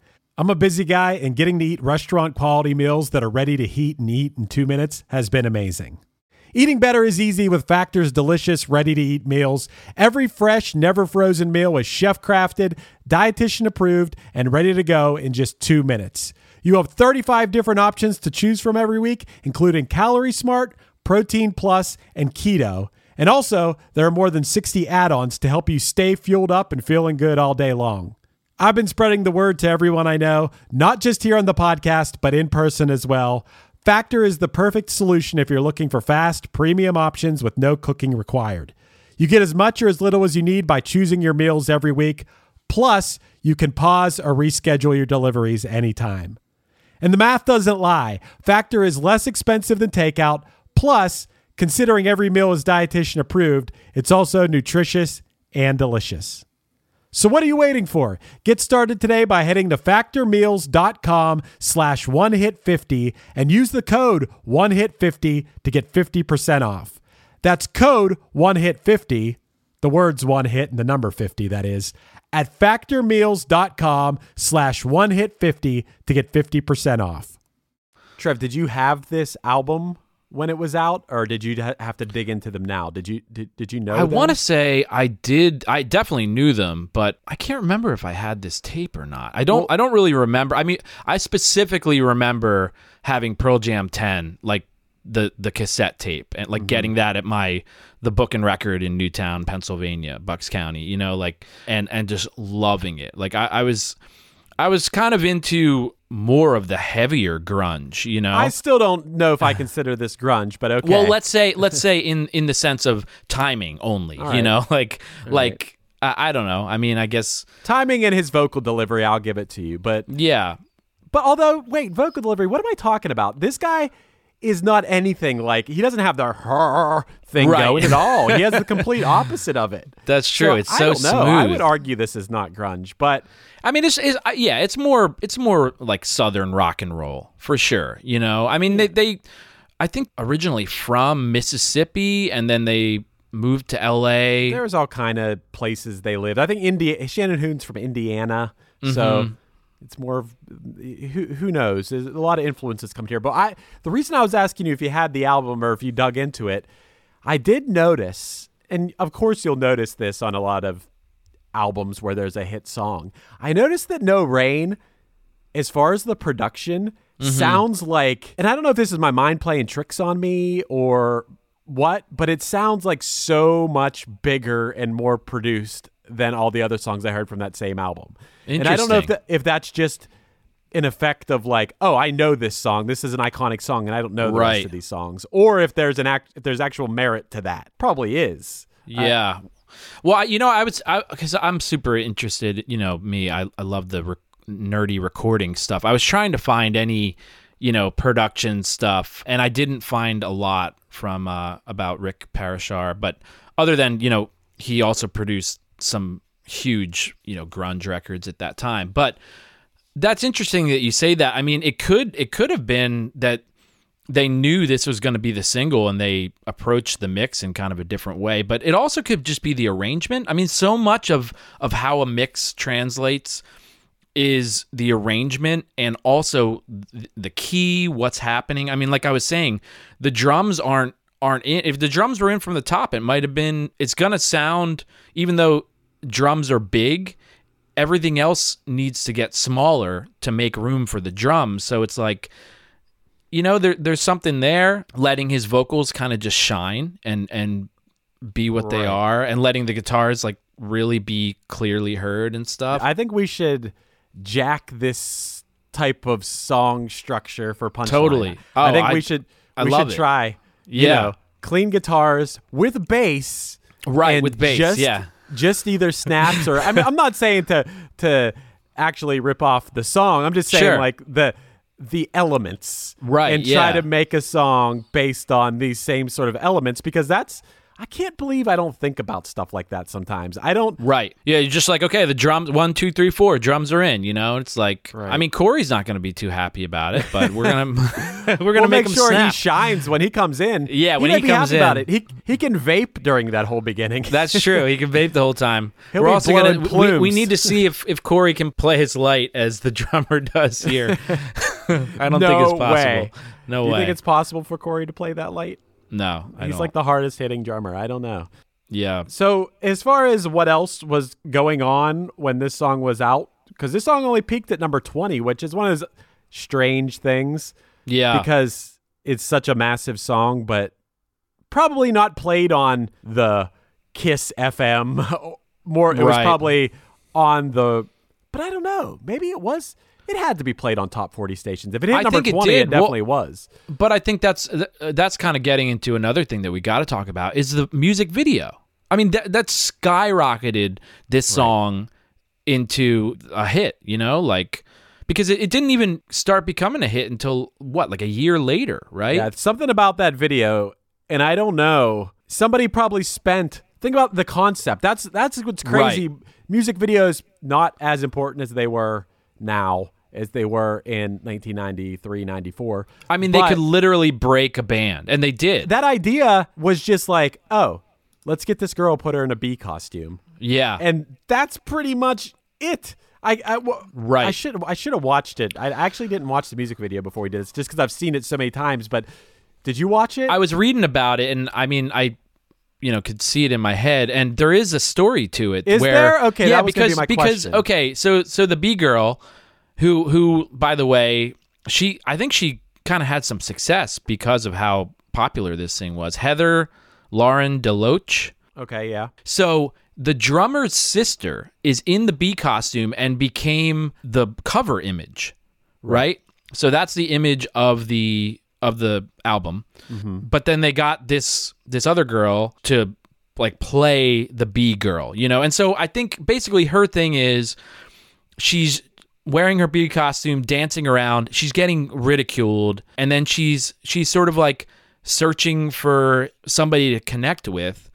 S1: I'm a busy guy, and getting to eat restaurant quality meals that are ready to heat and eat in two minutes has been amazing. Eating better is easy with Factor's delicious, ready to eat meals. Every fresh, never frozen meal is chef crafted, dietitian approved, and ready to go in just two minutes. You have 35 different options to choose from every week, including Calorie Smart, Protein Plus, and Keto. And also, there are more than 60 add ons to help you stay fueled up and feeling good all day long. I've been spreading the word to everyone I know, not just here on the podcast, but in person as well. Factor is the perfect solution if you're looking for fast, premium options with no cooking required. You get as much or as little as you need by choosing your meals every week. Plus, you can pause or reschedule your deliveries anytime. And the math doesn't lie. Factor is less expensive than takeout. Plus, considering every meal is dietitian approved, it's also nutritious and delicious. So what are you waiting for? Get started today by heading to factormeals.com slash one hit 50 and use the code one hit 50 to get 50% off. That's code one hit 50, the words one hit and the number 50 that is, at factormeals.com slash one hit 50 to get 50% off. Trev, did you have this album when it was out or did you have to dig into them now? Did you did, did you know
S3: I want to say I did. I definitely knew them, but I can't remember if I had this tape or not. I don't.
S1: Well-
S3: I don't really remember. I mean, I specifically remember having Pearl Jam 10, like the the cassette tape and like mm-hmm. getting that at my the book and record in Newtown, Pennsylvania, Bucks County, you know, like and and just loving it. Like I, I was I was kind of into more of the heavier grunge, you know.
S1: I still don't know if I consider this grunge, but okay.
S3: Well, let's say let's say in in the sense of timing only,
S1: All
S3: you
S1: right.
S3: know, like
S1: All
S3: like I, I don't know. I mean, I guess
S1: timing and his vocal delivery, I'll give it to you. But
S3: yeah,
S1: but although wait, vocal delivery, what am I talking about? This guy is not anything like he doesn't have the her thing
S3: Right.
S1: going at all. He has the complete opposite of it.
S3: That's true. It's
S1: I
S3: so
S1: don't know. I
S3: smooth.
S1: would argue this is not grunge, but
S3: I mean, it's, it's yeah, it's more it's more like southern rock and roll for sure. You know, I mean, they they I think originally from Mississippi, and then they moved to L.A.
S1: there's all kind of places they lived. I think India Shannon Hoon's from Indiana, so
S3: Mhm.
S1: It's more of who who knows. There's a lot of influences come here. But I the reason I was asking you if you had the album or if you dug into it, I did notice, and of course you'll notice this on a lot of albums where there's a hit song. I noticed that No Rain, as far as the production,
S3: Mhm.
S1: sounds like, and I don't know if this is my mind playing tricks on me or what, but it sounds like so much bigger and more produced than all the other songs I heard from that same album. And I don't know if that, if that's just an effect of like, oh, I know this song. This is an iconic song, and I don't know the rest
S3: Right.
S1: of these songs, or if there's an act, if there's actual merit to that. Probably is.
S3: Yeah. well, you know, I was because I'm super interested. You know, me, I I love the re- nerdy recording stuff. I was trying to find any, you know, production stuff, and I didn't find a lot from uh, about Rick Parashar. But other than you know, he also produced some huge you know grunge records at that time. But that's interesting that you say that. I mean, it could it could have been that they knew this was going to be the single and they approached the mix in kind of a different way but it also could just be the arrangement i mean so much of of how a mix translates is the arrangement and also th- the key what's happening i mean like i was saying the drums aren't aren't in if the drums were in from the top it might have been it's going to sound even though drums are big everything else needs to get smaller to make room for the drums so it's like you know there there's something there letting his vocals kind of just shine and and be what they are and letting the guitars like really be clearly heard and stuff
S1: I think we should jack this type of song structure for punchline.
S3: Totally.
S1: I
S3: Oh,
S1: think
S3: I-
S1: we should.
S3: I
S1: we should
S3: it.
S1: try. you
S3: Yeah.
S1: know, clean guitars with bass.
S3: Right, with bass,
S1: Just,
S3: yeah.
S1: Just either snaps or I mean, I'm not saying to to actually rip off the song. I'm just saying
S3: Sure.
S1: like the the elements,
S3: Right,
S1: And try
S3: yeah.
S1: to make a song based on these same sort of elements because that's. I can't believe I don't think about stuff like that sometimes. I don't.
S3: right yeah you're just like okay the drums one two three four drums are in you know it's like right. i mean corey's not going to be too happy about it but we're gonna we're gonna
S1: We'll
S3: make,
S1: make sure
S3: snap.
S1: he shines when he comes in.
S3: Yeah, when
S1: may
S3: he
S1: be
S3: comes
S1: happy about it. He he can vape during that whole beginning.
S3: That's true. He can vape the whole time.
S1: He'll
S3: We're
S1: be
S3: also gonna we, we need to see if if Corey can play his light as the drummer does here. I don't
S1: no
S3: think it's possible.
S1: Way.
S3: No
S1: Do you
S3: way.
S1: think it's possible for Corey to play that light?
S3: No, I
S1: He's
S3: don't.
S1: like the hardest hitting drummer. I don't know.
S3: yeah.
S1: So as far as what else was going on when this song was out, because this song only peaked at number twenty, which is one of those strange things.
S3: Yeah.
S1: Because it's such a massive song, but probably not played on the Kiss FM. More, it was probably on the. But I don't know. Maybe it was. It had to be played on top forty stations. If it hit
S3: I
S1: number
S3: think it
S1: twenty,
S3: did. Well-
S1: definitely was.
S3: But I think that's th- uh, that's kind of getting into another thing that we got to talk about is the music video. I mean that that skyrocketed this song into a hit, you know, like because it, it didn't even start becoming a hit until what, like a year later, right?
S1: Yeah, something about that video, and I don't know. Somebody probably spent. Think about the concept. That's that's what's crazy. Music videos not as important as they were now as they were in 1993, 94.
S3: I mean, they could literally break a band, and they did.
S1: That idea was just like, oh, let's get this girl, put her in a bee costume,
S3: yeah,
S1: and that's pretty much it. I, I w-
S3: Right.
S1: I should I should have watched it. I actually didn't watch the music video before we did this, just because I've seen it so many times. But did you watch it?
S3: I was reading about it, and I mean, I, you know, could see it in my head, and there is a story to it.
S1: Is
S3: where,
S1: there? Okay,
S3: yeah,
S1: that was
S3: because
S1: be my
S3: because
S1: question.
S3: okay, so so the Bee girl, who who by the way, she I think she kind of had some success because of how popular this thing was. Heather Lauren Deloach.
S1: Okay, yeah.
S3: So the drummer's sister is in the bee costume and became the cover image, right? So that's the image of the of the album. Mm-hmm. But then they got this this other girl to like play the bee girl, you know. And so I think basically her thing is she's wearing her bee costume, dancing around. She's getting ridiculed, and then she's she's sort of like searching for somebody to connect with,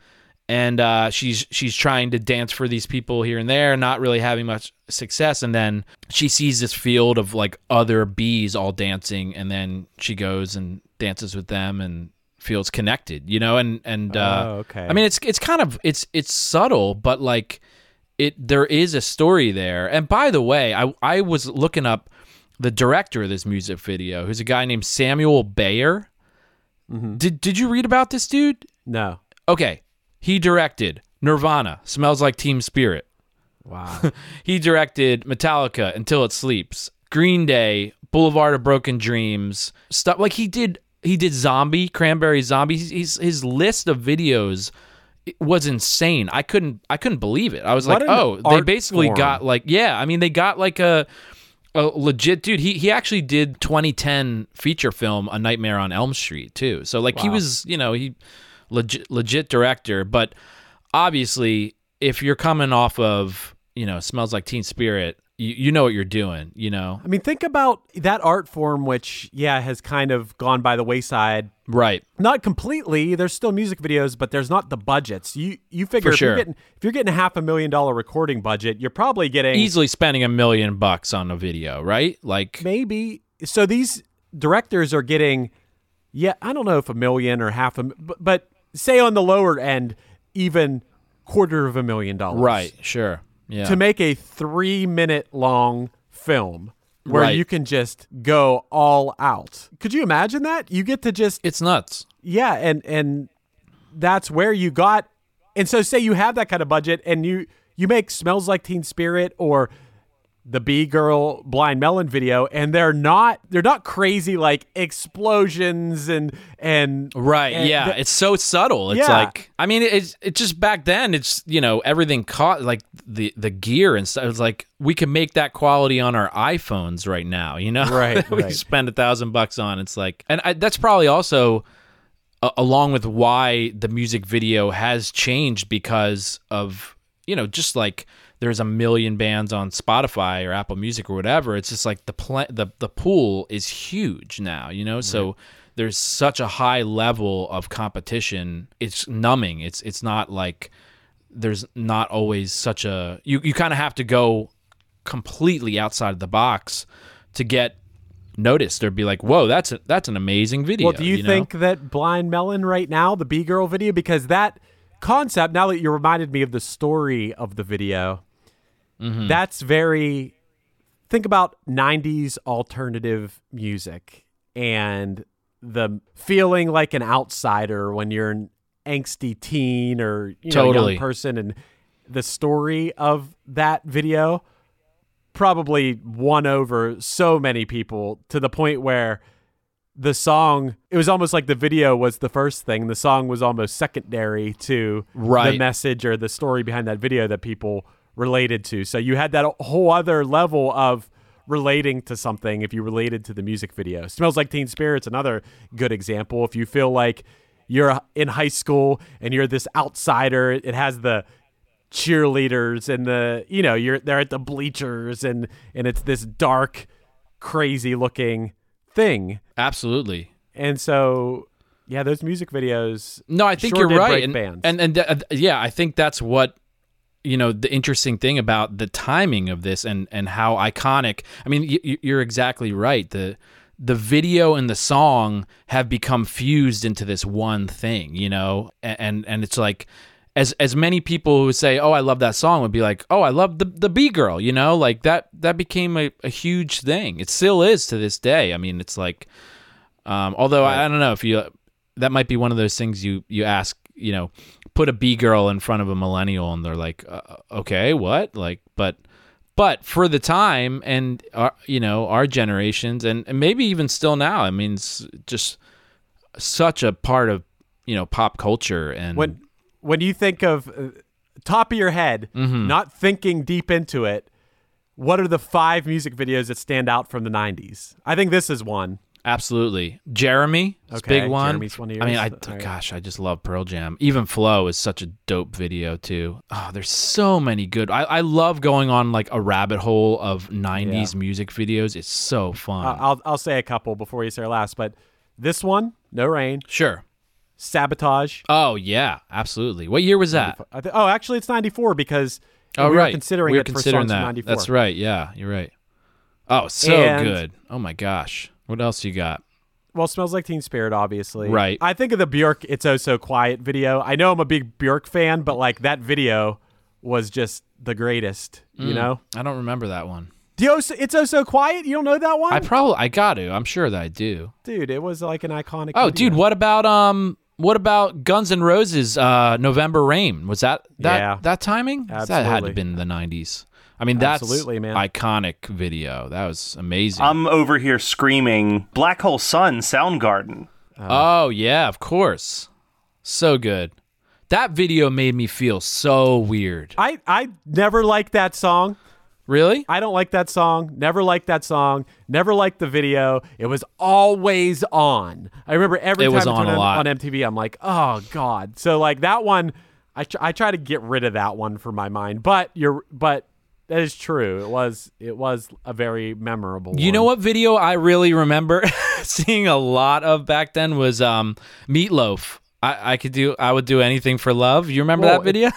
S3: and uh, she's she's trying to dance for these people here and there, not really having much success. And then she sees this field of like other bees all dancing, and then she goes and dances with them and feels connected, you know. And and uh,
S1: Oh, okay.
S3: I mean, it's it's kind of it's it's subtle, but like it there is a story there. And by the way, I I was looking up the director of this music video, who's a guy named Samuel Bayer. Mm-hmm. Did did you read about this dude?
S1: No.
S3: Okay, he directed Nirvana, Smells Like Teen Spirit.
S1: Wow.
S3: He directed Metallica, Until It Sleeps, Green Day, Boulevard of Broken Dreams, stuff like he did. He did Zombie, Cranberry Zombie. He's, he's, his list of videos was insane. I couldn't I couldn't believe it. I was
S1: What
S3: like, oh, they basically
S1: form.
S3: got like yeah. I mean, they got like a a legit dude. He he actually did 2010 feature film A Nightmare on Elm Street too. So like he was you know he legit legit director, but obviously if you're coming off of you know Smells Like Teen Spirit, you you know what you're doing. You know
S1: I mean, think about that art form, which, yeah, has kind of gone by the wayside.
S3: right.
S1: Not completely. There's still music videos, but there's not the budgets. You you figure if
S3: sure.
S1: you're getting if you're getting a half a million dollar recording budget, you're probably getting
S3: Easily spending a million bucks on a video, right? Like
S1: maybe. So these directors are getting, yeah, I don't know if a million or half a, but, but say on the lower end, even quarter of a million dollars,
S3: right, sure, yeah.
S1: to make a three minute long film where
S3: Right.
S1: you can just go all out. Could you imagine that? You get to just
S3: it's nuts.
S1: yeah, and and that's where you got. And so, say you have that kind of budget, and you you make "Smells Like Teen Spirit" or the Bee Girl Blind Melon video, and they're not they're not crazy like explosions and and
S3: Right.
S1: and
S3: yeah.
S1: the-
S3: it's so subtle. It's
S1: Yeah.
S3: like I mean, it's it just back then. It's you know everything caught like the the gear and stuff. It's like we can make that quality on our iPhones right now. You know,
S1: Right,
S3: we
S1: right.
S3: spend a thousand bucks on. It's like, and I, that's probably also a along with why the music video has changed because of you know just like there's a million bands on Spotify or Apple Music or whatever. It's just like the pla- the the pool is huge now, you know. So there's such a high level of competition. It's numbing. It's it's not like there's not always such a you you kind of have to go completely outside of the box to get noticed or be like, "Whoa, that's a, that's an amazing video."
S1: Well, do you,
S3: know?
S1: think that Blind Melon right now, the Bee Girl video, because that concept, now that you reminded me of the story of the video,
S3: Mm-hmm.
S1: that's very. Think about 90s alternative music and the feeling like an outsider when you're an angsty teen or you know,
S3: Totally.
S1: young person. And the story of that video probably won over so many people to the point where the song it was almost like the video was the first thing the song was almost secondary to the message or the story behind that video that people related to. So you had that whole other level of relating to something if you related to the music video. Smells like teen spirit's another good example. If you feel like you're in high school and you're this outsider it has the cheerleaders and the you know you're they're at the bleachers and and it's this dark crazy looking thing.
S3: Absolutely.
S1: and so yeah those music videos
S3: No, I think
S1: sure
S3: you're right. And, and and uh, yeah, I think that's what you know the interesting thing about the timing of this and and how iconic. I mean, y- you're exactly right. The the video and the song have become fused into this one thing, you know, and and it's like as as many people who say, "Oh, I love that song," would be like, "Oh, I love the the Bee girl," you know, like that that became a, a huge thing. It still is to this day. I mean, it's like um, although I, I don't know if you that might be one of those things you you ask you know put a Bee girl in front of a millennial and they're like uh, okay what like but But for the time and our, you know our generations and, and maybe even still now, I mean, it's just such a part of you know pop culture and
S1: when when you think of uh, top of your head,
S3: Mm-hmm.
S1: not thinking deep into it, what are the five music videos that stand out from the '90s? I think this is one.
S3: Absolutely. Jeremy, is
S1: Okay,
S3: big one.
S1: Jeremy's one of
S3: I mean. I
S1: right.
S3: gosh, I just love Pearl Jam. Even Flow is such a dope video too. Oh, there's so many good. I, I love going on like a rabbit hole of '90s music videos. It's so fun.
S1: Uh, I'll I'll say a couple before you say our last, but this one, No Rain,
S3: sure.
S1: Sabotage.
S3: Oh yeah, absolutely. What year was that?
S1: I th- oh, actually, it's '94 because
S3: Oh
S1: we
S3: right,
S1: were considering
S3: we were considering that.
S1: from '94.
S3: That's right. Yeah, you're right. Oh, so
S1: And-
S3: good. Oh my gosh. What else you got?
S1: Well, smells like Teen Spirit, obviously.
S3: Right.
S1: I think of the Bjork "It's Oh So Quiet" video. I know I'm a big Bjork fan, but like that video was just the greatest. You
S3: Mm.
S1: know,
S3: I don't remember that one.
S1: Do you, "It's Oh So Quiet"? You don't know that one?
S3: I probably I got to. I'm sure that I do.
S1: dude, it was like an iconic.
S3: Oh,
S1: video.
S3: dude, what about um what about Guns N' Roses uh November Rain? Was that that
S1: Yeah.
S3: that timing? That had to have been in the 90s. I mean, that's
S1: Absolutely, man.
S3: iconic video. That was amazing.
S7: I'm over here screaming Black Hole Sun Soundgarden.
S3: Uh, oh, yeah, of course. So good. That video made me feel so weird.
S1: I I never liked that song.
S3: Really?
S1: I don't like that song. Never liked that song. Never liked the video. It was always on. I remember every
S3: It
S1: time
S3: was
S1: I
S3: on a lot.
S1: on MTV, I'm like, oh god. So like that one, I tr- I try to get rid of that one from my mind. But you're but that is true. It was it was a very memorable.
S3: You know what video I really remember seeing a lot of back then was um Meatloaf. I, I could do I would do anything for love. You remember
S1: Well,
S3: that video?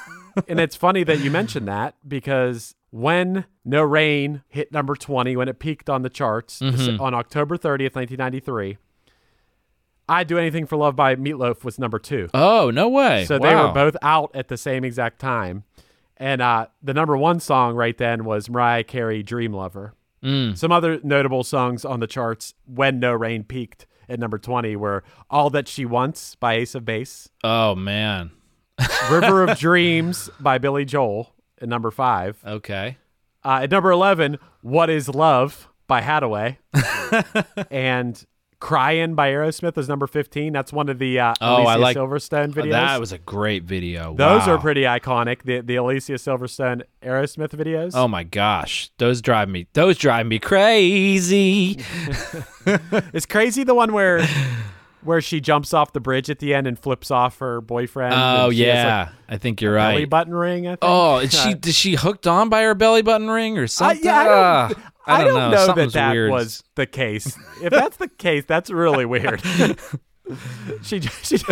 S1: and it's funny that you mentioned that because when No Rain hit number 20, when it peaked on the charts
S3: Mhm.
S1: on October 30th, 1993, I'd Do Anything for Love by Meatloaf was number two.
S3: oh, no way.
S1: So they were both out at the same exact time. And uh, the number one song right then was Mariah Carey, Dream Lover.
S3: Mm.
S1: Some other notable songs on the charts when No Rain peaked at number 20 were All That She Wants by Ace of Base,
S3: Oh man.
S1: River of Dreams by Billy Joel at number five.
S3: Okay.
S1: Uh, at number 11, What is Love by Haddaway. and Crying by Aerosmith is number 15. That's one of the uh,
S3: Oh,
S1: Alicia
S3: I like
S1: Silverstone videos.
S3: That was a great video.
S1: Those
S3: Wow.
S1: are pretty iconic. The the Alicia Silverstone Aerosmith videos.
S3: Oh my gosh, those drive me. Those drive me crazy.
S1: Is crazy the one where where she jumps off the bridge at the end and flips off her boyfriend?
S3: Oh
S1: and she has,
S3: yeah,
S1: like,
S3: I think you're
S1: a belly
S3: right.
S1: button ring. I think.
S3: Oh, is she is she hooked on by her belly button ring or
S1: I,
S3: something?
S1: yeah, I don't,
S3: Ah,
S1: I don't know, that that
S3: weird.
S1: was the case. If that's the case, that's really weird. she, she, she,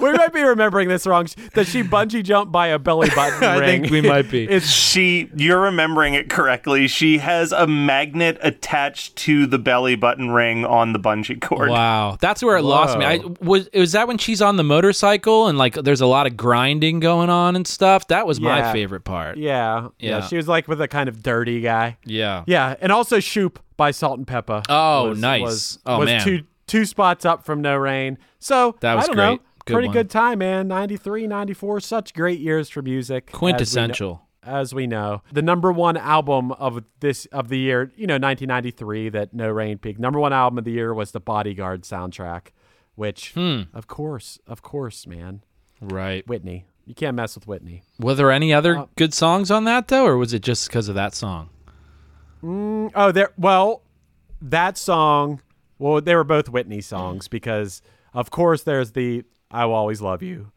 S1: we might be remembering this wrong. Does she bungee jump by a belly button ring?
S3: I
S1: ring?
S3: think we might be.
S1: It's
S7: She, you're remembering it correctly. She has a magnet attached to the belly button ring on the bungee cord.
S3: Wow, that's where it lost me. I
S1: Whoa.
S3: was was that when she's on the motorcycle and like there's a lot of grinding going on and stuff. That was my favorite part.
S1: yeah, yeah,
S3: Yeah.
S1: She was like with a kind of dirty guy.
S3: Yeah.
S1: Yeah, and also Shoop by Salt-N-Pepa.
S3: Oh,
S1: was-
S3: nice.
S1: Was,
S3: Oh,
S1: was
S3: man.
S1: two two spots up from No Rain. So
S3: That was
S1: I don't know.
S3: Good
S1: Pretty
S3: one.
S1: good time, man. 93, 94, such great years for music. as we know-
S3: Quintessential.
S1: as we know. The number one album of this of the year, you know, 1993 that No Rain peaked. Number one album of the year was the Bodyguard soundtrack, which
S3: Hmm.
S1: of course, of course, man.
S3: Right.
S1: Whitney. You can't mess with Whitney.
S3: Were there any other
S1: Uh,
S3: good songs on that though, or was it just because of that song?
S1: Mm, oh, there well, that song, well, they were both Whitney songs because of course there's the I will always love you.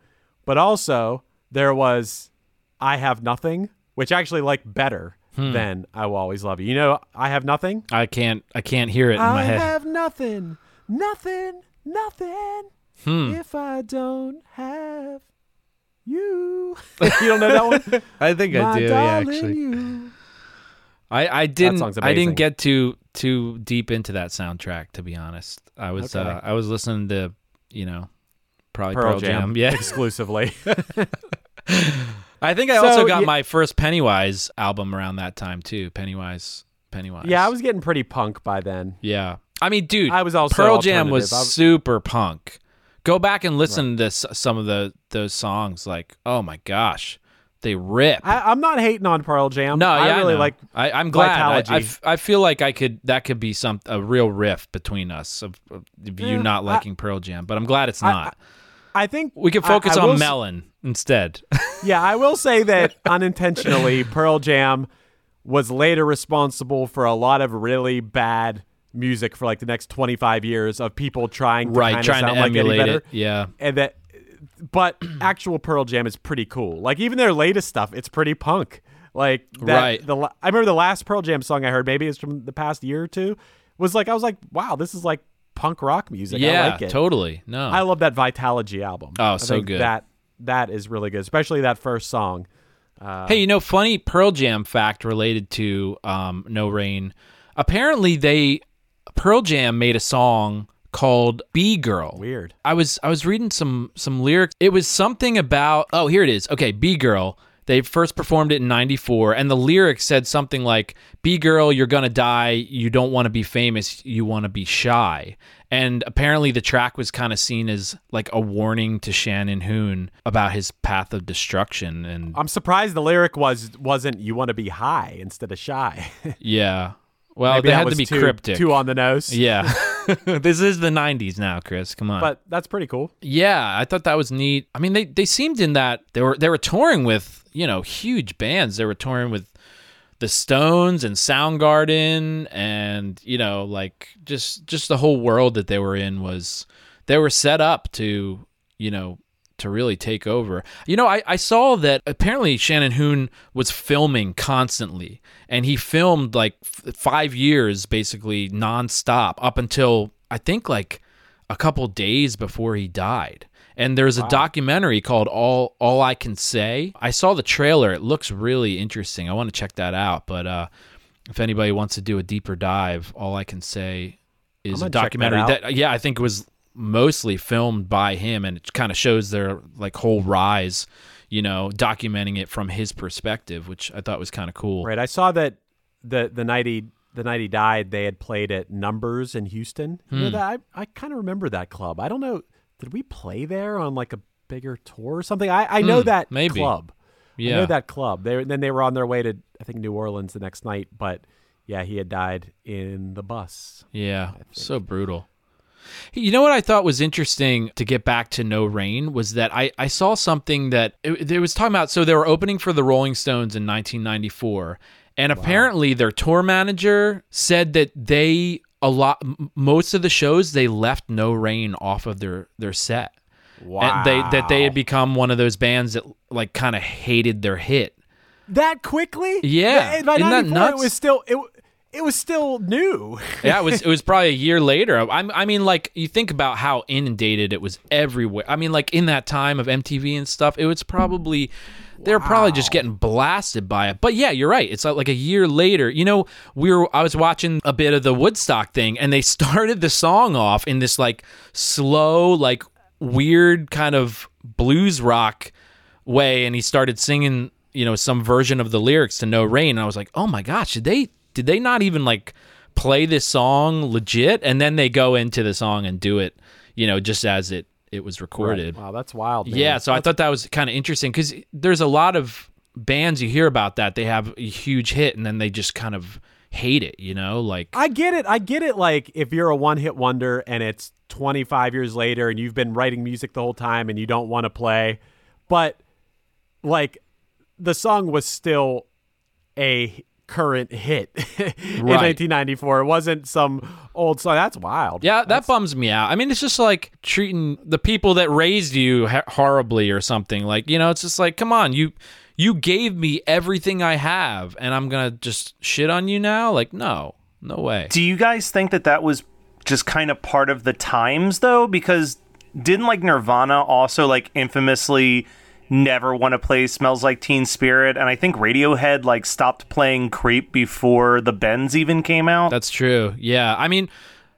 S1: But also there was I have nothing, which I actually like better
S3: Hmm.
S1: than I will always love you. You know, I have nothing.
S3: I can't. I can't hear it in
S1: I
S3: my head.
S1: I have nothing, nothing, nothing.
S3: Hmm.
S1: If I don't have you, you don't know that one.
S3: I think I do. Yeah,
S1: darling,
S3: actually.
S1: you.
S3: I, I didn't I didn't get too too deep into that soundtrack to be honest. I was
S1: Okay.
S3: uh, I was listening to you know probably
S1: Pearl,
S3: Pearl,
S1: Jam,
S3: Yeah,
S1: exclusively.
S3: I think I
S1: So,
S3: also got
S1: yeah-
S3: my first Pennywise album around that time too. Pennywise, Pennywise.
S1: yeah, I was getting pretty punk by then.
S3: Yeah, I mean, dude,
S1: I was also
S3: Pearl Jam was
S1: was-
S3: super punk. Go back and listen to some of the those songs. Like, oh my gosh, they rip.
S1: I, I'm not hating on Pearl Jam.
S3: no,
S1: I really
S3: know.
S1: like.
S3: I, I'm glad. I, I, f- I feel like I could. That could be some a real rift between us of, of you
S1: Yeah,
S3: not
S1: I-
S3: liking Pearl Jam, but I'm glad it's not.
S1: I think
S3: we could focus
S1: I
S3: on
S1: s-
S3: Melon instead.
S1: Yeah, I will say that unintentionally, Pearl Jam was later responsible for a lot of really bad music for like the next 25 years of people trying to
S3: right, trying to
S1: sound like
S3: emulate it. Yeah.
S1: And that, but actual Pearl Jam is pretty cool. Like even their latest stuff, it's pretty punk. Like that,
S3: Right.
S1: The I remember the last Pearl Jam song I heard, maybe it's from the past year or two, was like I was like, wow, this is like punk rock music. I
S3: yeah,
S1: like it.
S3: totally. No.
S1: I love that Vitalogy album.
S3: Oh,
S1: I
S3: so
S1: think
S3: good.
S1: That that is really good, especially that first song. Uh,
S3: hey, you know, funny Pearl Jam fact related to um, No Rain. Apparently, they Pearl Jam made a song called "Bee Girl."
S1: Weird.
S3: I was I was reading some some lyrics. It was something about oh here it is. Okay, "Bee Girl." They first performed it in '94, and the lyrics said something like "Bee girl, you're gonna die. You don't want to be famous. You want to be shy." And apparently, the track was kind of seen as like a warning to Shannon Hoon about his path of destruction. And
S1: I'm surprised the lyric was wasn't "you want to be high" instead of shy.
S3: yeah, well,
S1: Maybe
S3: they had to be
S1: too,
S3: cryptic.
S1: too on the nose.
S3: Yeah, this is the '90s now, Chris. Come on.
S1: but that's pretty cool.
S3: Yeah, I thought that was neat. I mean, they they seemed in that they were they were touring with you know huge bands. They were touring with the Stones and Soundgarden, and you know like just just the whole world that they were in was they were set up to you know to really take over. You know, I, I saw that apparently Shannon Hoon was filming constantly, and he filmed like f- five years basically nonstop up until I think like a couple days before he died. And there's a documentary called All All I Can Say. I saw the trailer. It looks really interesting. I want to check that out. But uh, if anybody wants to do a deeper dive, All I Can Say is a
S1: check that
S3: documentary that, yeah, I think it was mostly filmed by him and it kind of shows their like whole rise, you know, documenting it from his perspective, which I thought was kind of cool.
S1: Right. I saw that the the night he the night he died, they had played at Numbers in Houston. You know
S3: Hmm.
S1: that I, I kind of remember that club. I don't know. Did we play there on like a bigger tour or something? I, I know
S3: Hmm,
S1: that
S3: maybe.
S1: club. I
S3: Yeah.
S1: know that club. They then they were on their way to I think New Orleans the next night, but yeah, he had died in the bus.
S3: Yeah, so brutal. You know what I thought was interesting to get back to No Rain was that I, I saw something that it, it was talking about. So they were opening for the Rolling Stones in 1994, and apparently their tour manager said that they a lot most of the shows they left No Rain off of their their set. And they that they had become one of those bands that like kind of hated their hit.
S1: That quickly?
S3: Yeah.
S1: By
S3: Isn't that
S1: 94,
S3: nuts?
S1: It was still it, it was still new.
S3: yeah, it was it was probably a year later. I, I mean, like you think about how inundated it was everywhere. I mean, like in that time of MTV and stuff, it was probably they were probably just getting blasted by it. But yeah, you're right. It's like a year later. You know, we were I was watching a bit of the Woodstock thing, and they started the song off in this like slow, like weird kind of blues rock way, and he started singing. You know, some version of the lyrics to No Rain. And I was like, oh my gosh, did they did they not even like play this song legit and then they go into the song and do it you know just as it it was recorded
S1: Wow, that's wild. Man.
S3: yeah so i thought that was kind of interesting because there's a lot of bands you hear about that they have a huge hit and then they just kind of hate it you know like
S1: I get it. I get it. Like if you're a one hit wonder and it's 25 years later and you've been writing music the whole time and you don't want to play, but like the song was still a current hit in
S3: Right.
S1: 1994. It wasn't some old song. That's wild.
S3: yeah that bums me out i mean it's just like treating the people that raised you ha- horribly or something like you know it's just like come on you you gave me everything i have and i'm gonna just shit on you now like no no way
S7: Do you guys think that that was just kind of part of the times though? Because didn't like Nirvana also like infamously never want to play Smells Like Teen Spirit? And I think Radiohead like stopped playing Creep before the Bends even came out.
S3: That's true. Yeah. I mean,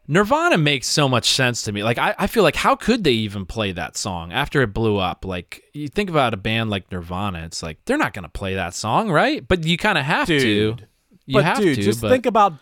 S3: Nirvana makes so much sense to me. Like, I, I feel like, how could they even play that song after it blew up? Like, you think about a band like Nirvana, it's like, they're not going to play that song, right? But you kind of have to.
S1: Dude.
S3: You
S1: but
S3: have
S1: dude,
S3: to.
S1: just
S3: but
S1: think about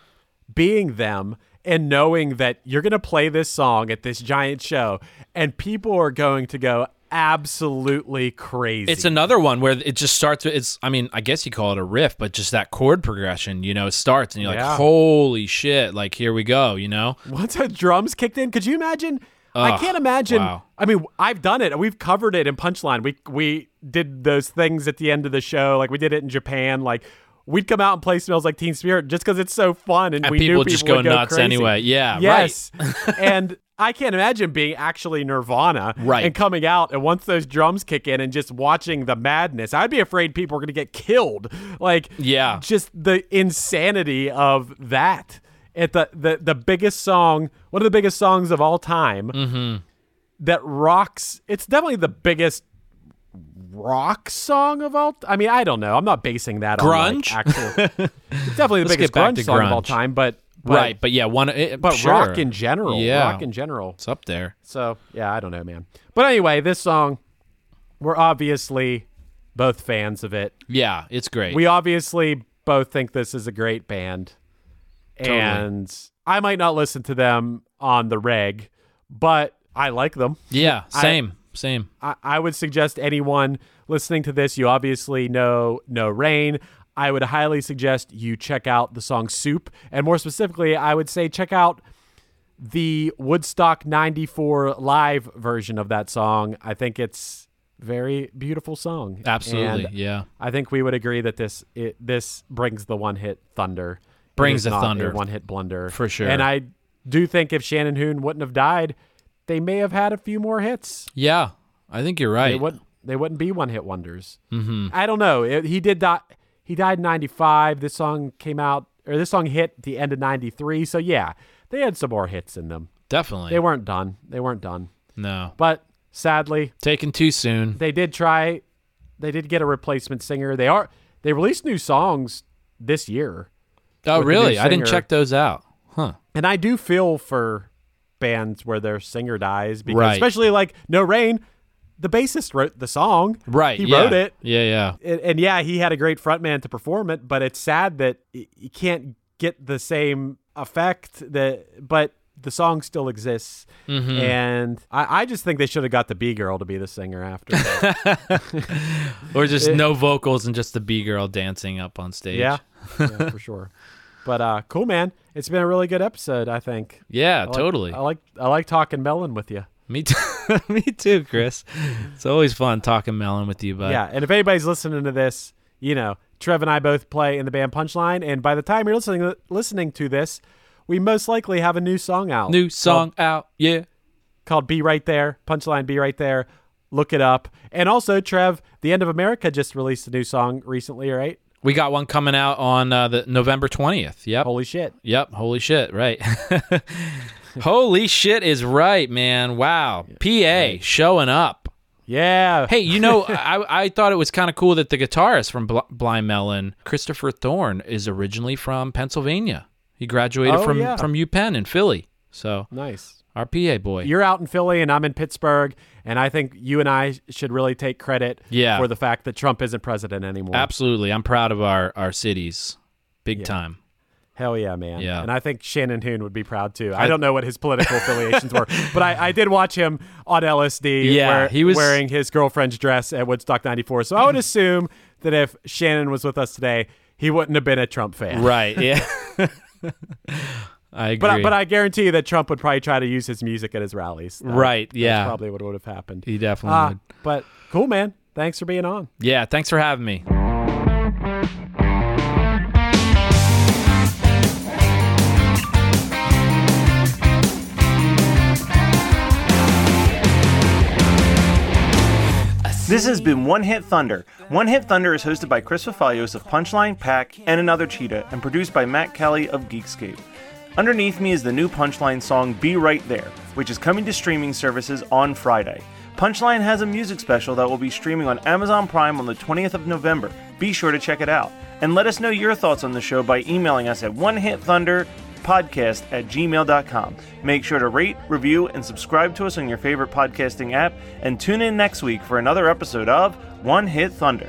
S1: being them and knowing that you're going to play this song at this giant show and people are going to go absolutely crazy.
S3: It's another one where it just starts. with It's, I mean, I guess you call it a riff, but just that chord progression, you know, starts and you're
S1: Yeah.
S3: like, holy shit, like here we go, you know?
S1: once the drums kicked in. Could you imagine? I can't imagine.
S3: wow.
S1: I mean, I've done it. We've covered it in Punchline. We we did those things at the end of the show. Like we did it in Japan. Like we'd come out and play "Smells Like Teen Spirit" just because it's so fun, and,
S3: And
S1: we knew
S3: people
S1: people
S3: just
S1: would
S3: go nuts
S1: crazy.
S3: anyway. Yeah, right.
S1: yes. and I can't imagine being actually Nirvana,
S3: Right.
S1: And coming out, and once those drums kick in, and just watching the madness. I'd be afraid people are going to get killed. Like,
S3: Yeah.
S1: just the insanity of that. At the, the the biggest song, one of the biggest songs of all time,
S3: Mm-hmm.
S1: that rocks. It's definitely the biggest rock song of all. I mean, I don't know. I'm not basing that
S3: Grunge?
S1: on like, actual. it's definitely the
S3: Let's
S1: biggest grunge song of all time, but, but
S3: right. But yeah, one, it,
S1: but
S3: sure.
S1: rock in general,
S3: Yeah.
S1: rock in general.
S3: It's up there.
S1: So yeah, I don't know, man. But anyway, this song, we're obviously both fans of it.
S3: Yeah, it's great.
S1: We obviously both think this is a great band,
S3: Totally.
S1: and I might not listen to them on the reg, but I like them.
S3: yeah,
S1: I-
S3: same, same.
S1: I, I would suggest anyone listening to this, you obviously know No Rain. I would highly suggest you check out the song Soup. And more specifically, I would say check out the Woodstock 94 live version of that song. I think it's very beautiful song.
S3: Absolutely,
S1: And
S3: yeah.
S1: I think we would agree that this it, this brings the one hit thunder.
S3: Brings the thunder.
S1: one hit blunder.
S3: For sure.
S1: And I do think if Shannon Hoon wouldn't have died, they may have had a few more hits.
S3: Yeah, I think you're right.
S1: They wouldn't. They wouldn't be one hit wonders. Mm-hmm. I don't know. It- he did die. He died in '95. This song came out, or this song hit the end of '93. So yeah, they had some more hits in them.
S3: Definitely.
S1: They weren't done. They weren't done.
S3: no.
S1: But sadly,
S3: Taken too soon.
S1: they did try. They did get a replacement singer. They are. They released new songs this year,
S3: Oh,
S1: with the new
S3: really? I didn't check those out. Huh.
S1: and I do feel for bands where their singer dies because,
S3: Right.
S1: especially like No Rain, the bassist wrote the song.
S3: Right.
S1: He
S3: yeah.
S1: wrote it.
S3: Yeah, yeah.
S1: and, and yeah, he had a great frontman to perform it, but it's sad that you can't get the same effect that. But the song still exists,
S3: Mm-hmm.
S1: and I, I just think they should have got the Bee girl to be the singer after.
S3: Or just no vocals and just the Bee girl dancing up on stage.
S1: yeah, yeah, for sure. But uh, cool, man. It's been a really good episode. I think.
S3: Yeah,
S1: I like-
S3: totally.
S1: I like I like talking melon with you.
S3: Me too. Me too, Chris. It's always fun talking melon with you, bud.
S1: yeah, and if anybody's listening to this, you know, Trev and I both play in the band Punchline, and by the time you're listening listening to this, we most likely have a new song out.
S3: New
S1: called-
S3: song out. Yeah.
S1: called Be Right There. Punchline Be Right There. Look it up. And also, Trev, The End of America just released a new song recently, right?
S3: We got one coming out on uh, the November 20th. Yep.
S1: Holy shit.
S3: Yep. Holy shit. Right. Holy shit is right, man. Wow. PA showing up.
S1: Yeah.
S3: Hey, you know, I, I thought it was kind of cool that the guitarist from Bl- Blind Melon, Christopher Thorn, is originally from Pennsylvania. He graduated
S1: Oh,
S3: from,
S1: yeah.
S3: from UPenn in Philly. So,
S1: Nice.
S3: our PA boy.
S1: You're out in Philly and I'm in Pittsburgh, and I think you and I should really take credit
S3: Yeah.
S1: for the fact that Trump isn't president anymore.
S3: Absolutely. I'm proud of our, our cities. Big time.
S1: Hell yeah, man.
S3: Yeah.
S1: And I think Shannon Hoon would be proud too. I, don't know what his political affiliations were, but I, I did watch him on LSD
S3: Yeah,
S1: where-
S3: he was-
S1: wearing his girlfriend's dress at Woodstock 94. So I would assume that if Shannon was with us today, he wouldn't have been a Trump fan.
S3: Right. Yeah. I agree.
S1: But I, but I guarantee you that Trump would probably try to use his music at his rallies. That-
S3: Right,
S1: that's
S3: yeah.
S1: probably what would have happened.
S3: he definitely
S1: Ah,
S3: would.
S1: but cool, man. Thanks for being on.
S3: Yeah. Thanks for having me.
S7: This has been One Hit Thunder. One Hit Thunder is hosted by Chris Fafalios of Punchline, Pack, and Another Cheetah, and produced by Matt Kelly of Geekscape. Underneath me is the new Punchline song Be Right There, which is coming to streaming services on Friday. Punchline has a music special that will be streaming on Amazon Prime on the 20th of November. Be sure to check it out. And let us know your thoughts on the show by emailing us at One Hit Thunder podcast at gmail.com. Make sure to rate, review, and subscribe to us on your favorite podcasting app, and tune in next week for another episode of One Hit Thunder.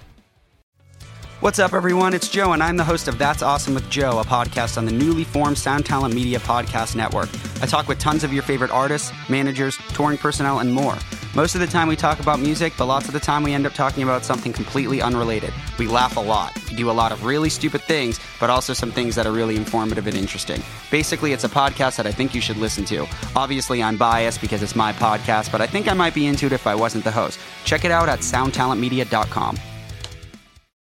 S8: What's up, everyone? It's Joe, and I'm the host of That's Awesome with Joe, a podcast on the newly formed Sound Talent Media Podcast Network. I talk with tons of your favorite artists, managers, touring personnel, and more. Most of the time, we talk about music, but lots of the time, we end up talking about something completely unrelated. We laugh a lot. We do a lot of really stupid things, but also some things that are really informative and interesting. Basically, it's a podcast that I think you should listen to. Obviously, I'm biased because it's my podcast, but I think I might be into it if I wasn't the host. Check it out at soundtalentmedia.com.